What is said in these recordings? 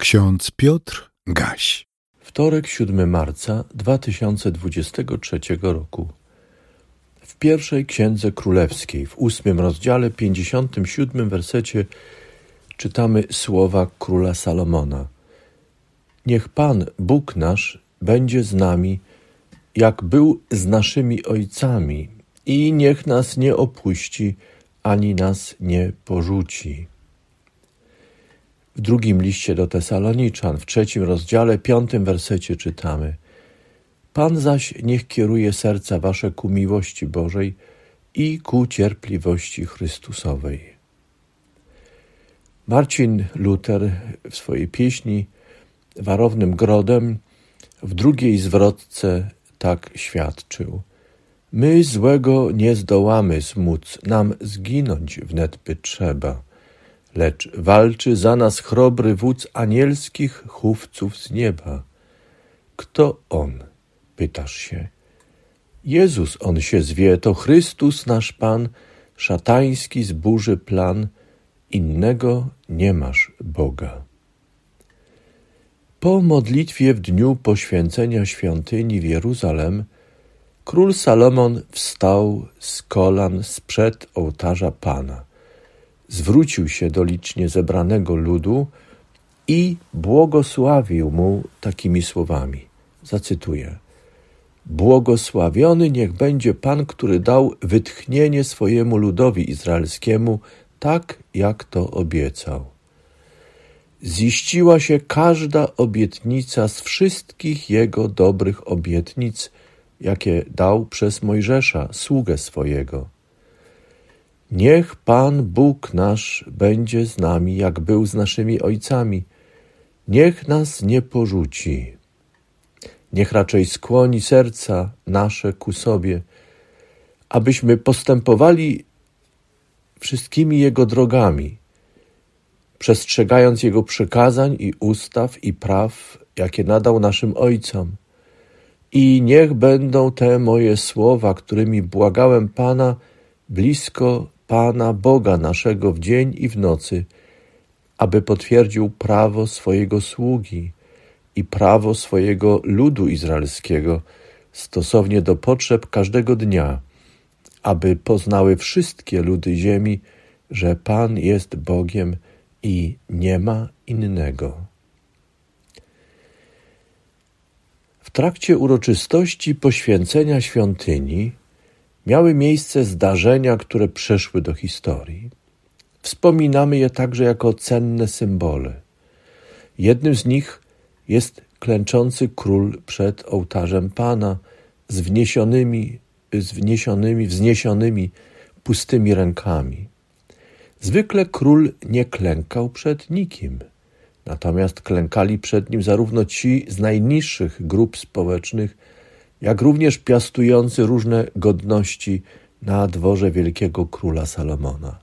Ksiądz Piotr Gaś. Wtorek 7 marca 2023 roku. W pierwszej księdze królewskiej, w ósmym rozdziale, 57 wersecie, czytamy słowa króla Salomona. Niech Pan, Bóg nasz, będzie z nami, jak był z naszymi ojcami, i niech nas nie opuści, ani nas nie porzuci. W drugim liście do Tesaloniczan, w trzecim rozdziale, piątym wersecie czytamy: Pan zaś niech kieruje serca wasze ku miłości Bożej i ku cierpliwości Chrystusowej. Marcin Luther w swojej pieśni Warownym Grodem w drugiej zwrotce tak świadczył. My złego nie zdołamy zmóc, nam zginąć wnet by trzeba lecz walczy za nas chrobry wódz anielskich chówców z nieba. Kto on? Pytasz się. Jezus on się zwie, to Chrystus nasz Pan, szatański zburzy plan, innego nie masz Boga. Po modlitwie w dniu poświęcenia świątyni w Jeruzalem, król Salomon wstał z kolan sprzed ołtarza Pana – zwrócił się do licznie zebranego ludu i błogosławił mu takimi słowami. Zacytuję. Błogosławiony niech będzie Pan, który dał wytchnienie swojemu ludowi izraelskiemu, tak jak to obiecał. Ziściła się każda obietnica z wszystkich jego dobrych obietnic, jakie dał przez Mojżesza, sługę swojego Niech Pan Bóg nasz będzie z nami, jak był z naszymi ojcami. Niech nas nie porzuci. Niech raczej skłoni serca nasze ku sobie, abyśmy postępowali wszystkimi Jego drogami, przestrzegając Jego przykazań i ustaw i praw, jakie nadał naszym Ojcom. I niech będą te moje słowa, którymi błagałem Pana, blisko Pana Boga naszego w dzień i w nocy, aby potwierdził prawo swojego sługi i prawo swojego ludu izraelskiego stosownie do potrzeb każdego dnia, aby poznały wszystkie ludy ziemi, że Pan jest Bogiem i nie ma innego. W trakcie uroczystości poświęcenia świątyni miały miejsce zdarzenia, które przeszły do historii. Wspominamy je także jako cenne symbole. Jednym z nich jest klęczący król przed ołtarzem Pana z wniesionymi, z wniesionymi, wzniesionymi pustymi rękami. Zwykle król nie klękał przed nikim, natomiast klękali przed nim zarówno ci z najniższych grup społecznych, jak również piastujący różne godności na dworze wielkiego króla Salomona.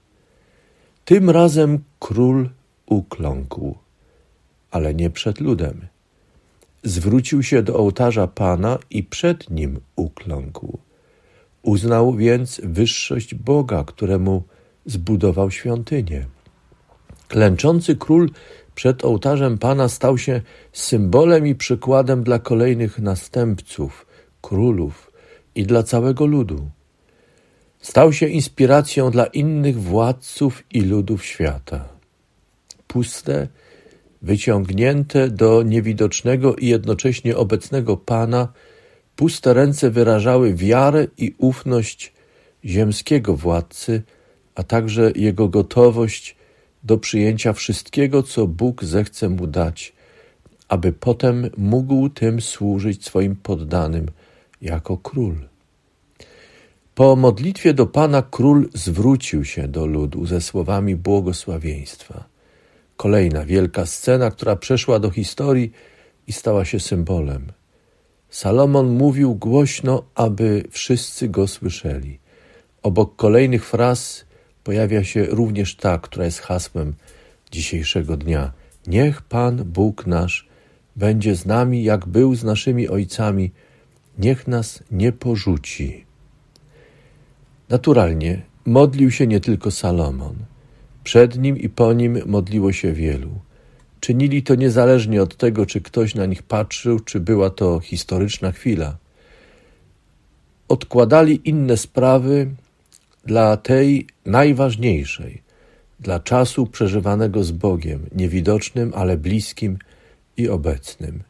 Tym razem król ukląkł, ale nie przed ludem. Zwrócił się do ołtarza Pana i przed nim ukląkł. Uznał więc wyższość Boga, któremu zbudował świątynię. Klęczący król przed ołtarzem Pana stał się symbolem i przykładem dla kolejnych następców, królów i dla całego ludu. Stał się inspiracją dla innych władców i ludów świata. Puste, wyciągnięte do niewidocznego i jednocześnie obecnego Pana, puste ręce wyrażały wiarę i ufność ziemskiego władcy, a także jego gotowość do przyjęcia wszystkiego, co Bóg zechce mu dać, aby potem mógł tym służyć swoim poddanym jako król. Po modlitwie do Pana król zwrócił się do ludu ze słowami błogosławieństwa. Kolejna wielka scena, która przeszła do historii i stała się symbolem. Salomon mówił głośno, aby wszyscy go słyszeli. Obok kolejnych fraz pojawia się również ta, która jest hasłem dzisiejszego dnia. Niech Pan Bóg nasz będzie z nami, jak był z naszymi ojcami, niech nas nie porzuci. Naturalnie modlił się nie tylko Salomon. Przed nim i po nim modliło się wielu. Czynili to niezależnie od tego, czy ktoś na nich patrzył, czy była to historyczna chwila. Odkładali inne sprawy dla tej najważniejszej, dla czasu przeżywanego z Bogiem, niewidocznym, ale bliskim i obecnym.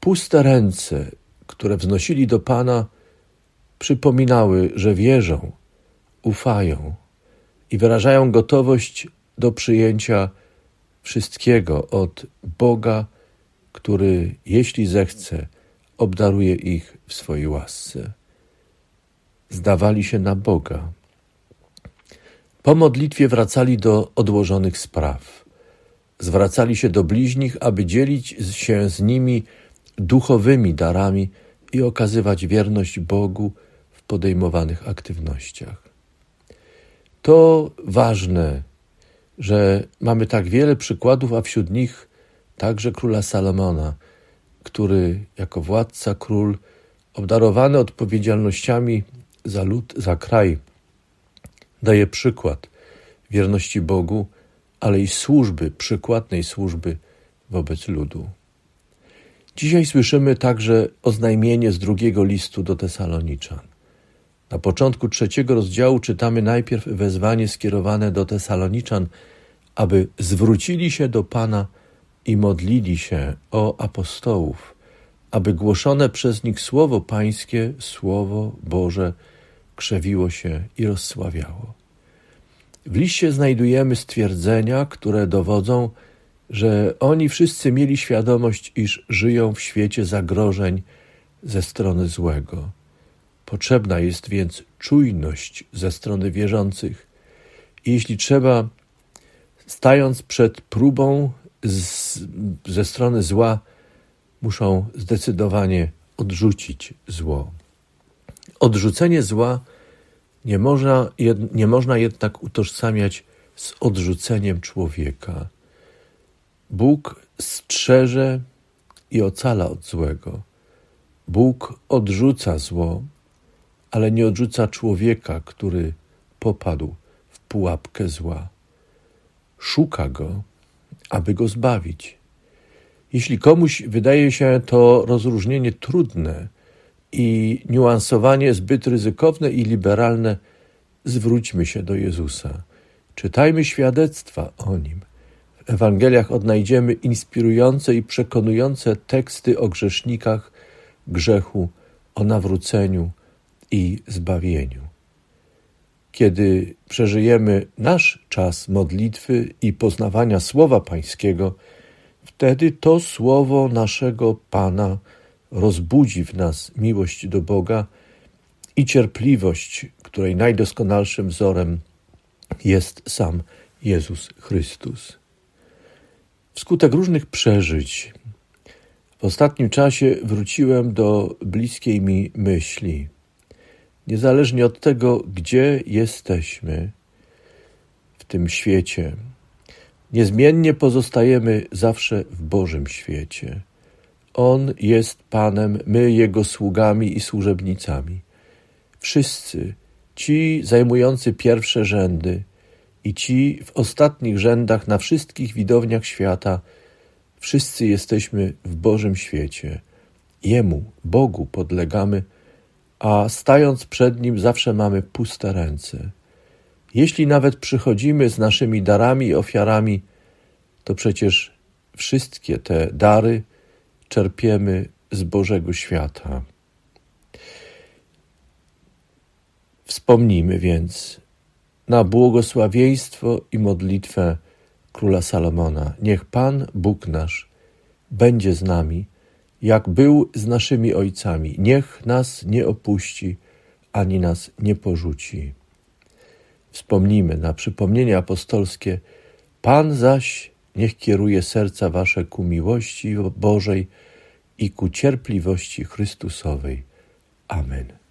Puste ręce, które wznosili do Pana, przypominały, że wierzą, ufają i wyrażają gotowość do przyjęcia wszystkiego od Boga, który, jeśli zechce, obdaruje ich w swojej łasce. Zdawali się na Boga. Po modlitwie wracali do odłożonych spraw. Zwracali się do bliźnich, aby dzielić się z nimi duchowymi darami i okazywać wierność Bogu w podejmowanych aktywnościach. To ważne, że mamy tak wiele przykładów, a wśród nich także króla Salomona, który jako władca, król, obdarowany odpowiedzialnościami za lud, za kraj, daje przykład wierności Bogu, ale i służby, przykładnej służby wobec ludu. Dzisiaj słyszymy także oznajmienie z drugiego listu do Tesaloniczan. Na początku trzeciego rozdziału czytamy najpierw wezwanie skierowane do Tesaloniczan, aby zwrócili się do Pana i modlili się o apostołów, aby głoszone przez nich słowo Pańskie, słowo Boże, krzewiło się i rozsławiało. W liście znajdujemy stwierdzenia, które dowodzą, że oni wszyscy mieli świadomość, iż żyją w świecie zagrożeń ze strony złego. Potrzebna jest więc czujność ze strony wierzących. Jeśli trzeba, stając przed próbą z, ze strony zła, muszą zdecydowanie odrzucić zło. Odrzucenie zła nie można, nie można jednak utożsamiać z odrzuceniem człowieka. Bóg strzeże i ocala od złego. Bóg odrzuca zło, ale nie odrzuca człowieka, który popadł w pułapkę zła. Szuka go, aby go zbawić. Jeśli komuś wydaje się to rozróżnienie trudne i niuansowanie zbyt ryzykowne i liberalne, zwróćmy się do Jezusa. Czytajmy świadectwa o nim. Ewangeliach odnajdziemy inspirujące i przekonujące teksty o grzesznikach, grzechu, o nawróceniu i zbawieniu. Kiedy przeżyjemy nasz czas modlitwy i poznawania Słowa Pańskiego, wtedy to Słowo naszego Pana rozbudzi w nas miłość do Boga i cierpliwość, której najdoskonalszym wzorem jest sam Jezus Chrystus. Wskutek różnych przeżyć w ostatnim czasie wróciłem do bliskiej mi myśli. Niezależnie od tego, gdzie jesteśmy w tym świecie, niezmiennie pozostajemy zawsze w Bożym świecie. On jest Panem, my Jego sługami i służebnicami. Wszyscy, ci zajmujący pierwsze rzędy i ci w ostatnich rzędach na wszystkich widowniach świata, wszyscy jesteśmy w Bożym świecie. Jemu, Bogu, podlegamy, a stając przed Nim zawsze mamy puste ręce. Jeśli nawet przychodzimy z naszymi darami i ofiarami, to przecież wszystkie te dary czerpiemy z Bożego świata. Wspomnijmy więc na błogosławieństwo i modlitwę króla Salomona. Niech Pan, Bóg nasz, będzie z nami, jak był z naszymi ojcami. Niech nas nie opuści, ani nas nie porzuci. Wspomnijmy na przypomnienie apostolskie. Pan zaś niech kieruje serca wasze ku miłości Bożej i ku cierpliwości Chrystusowej. Amen.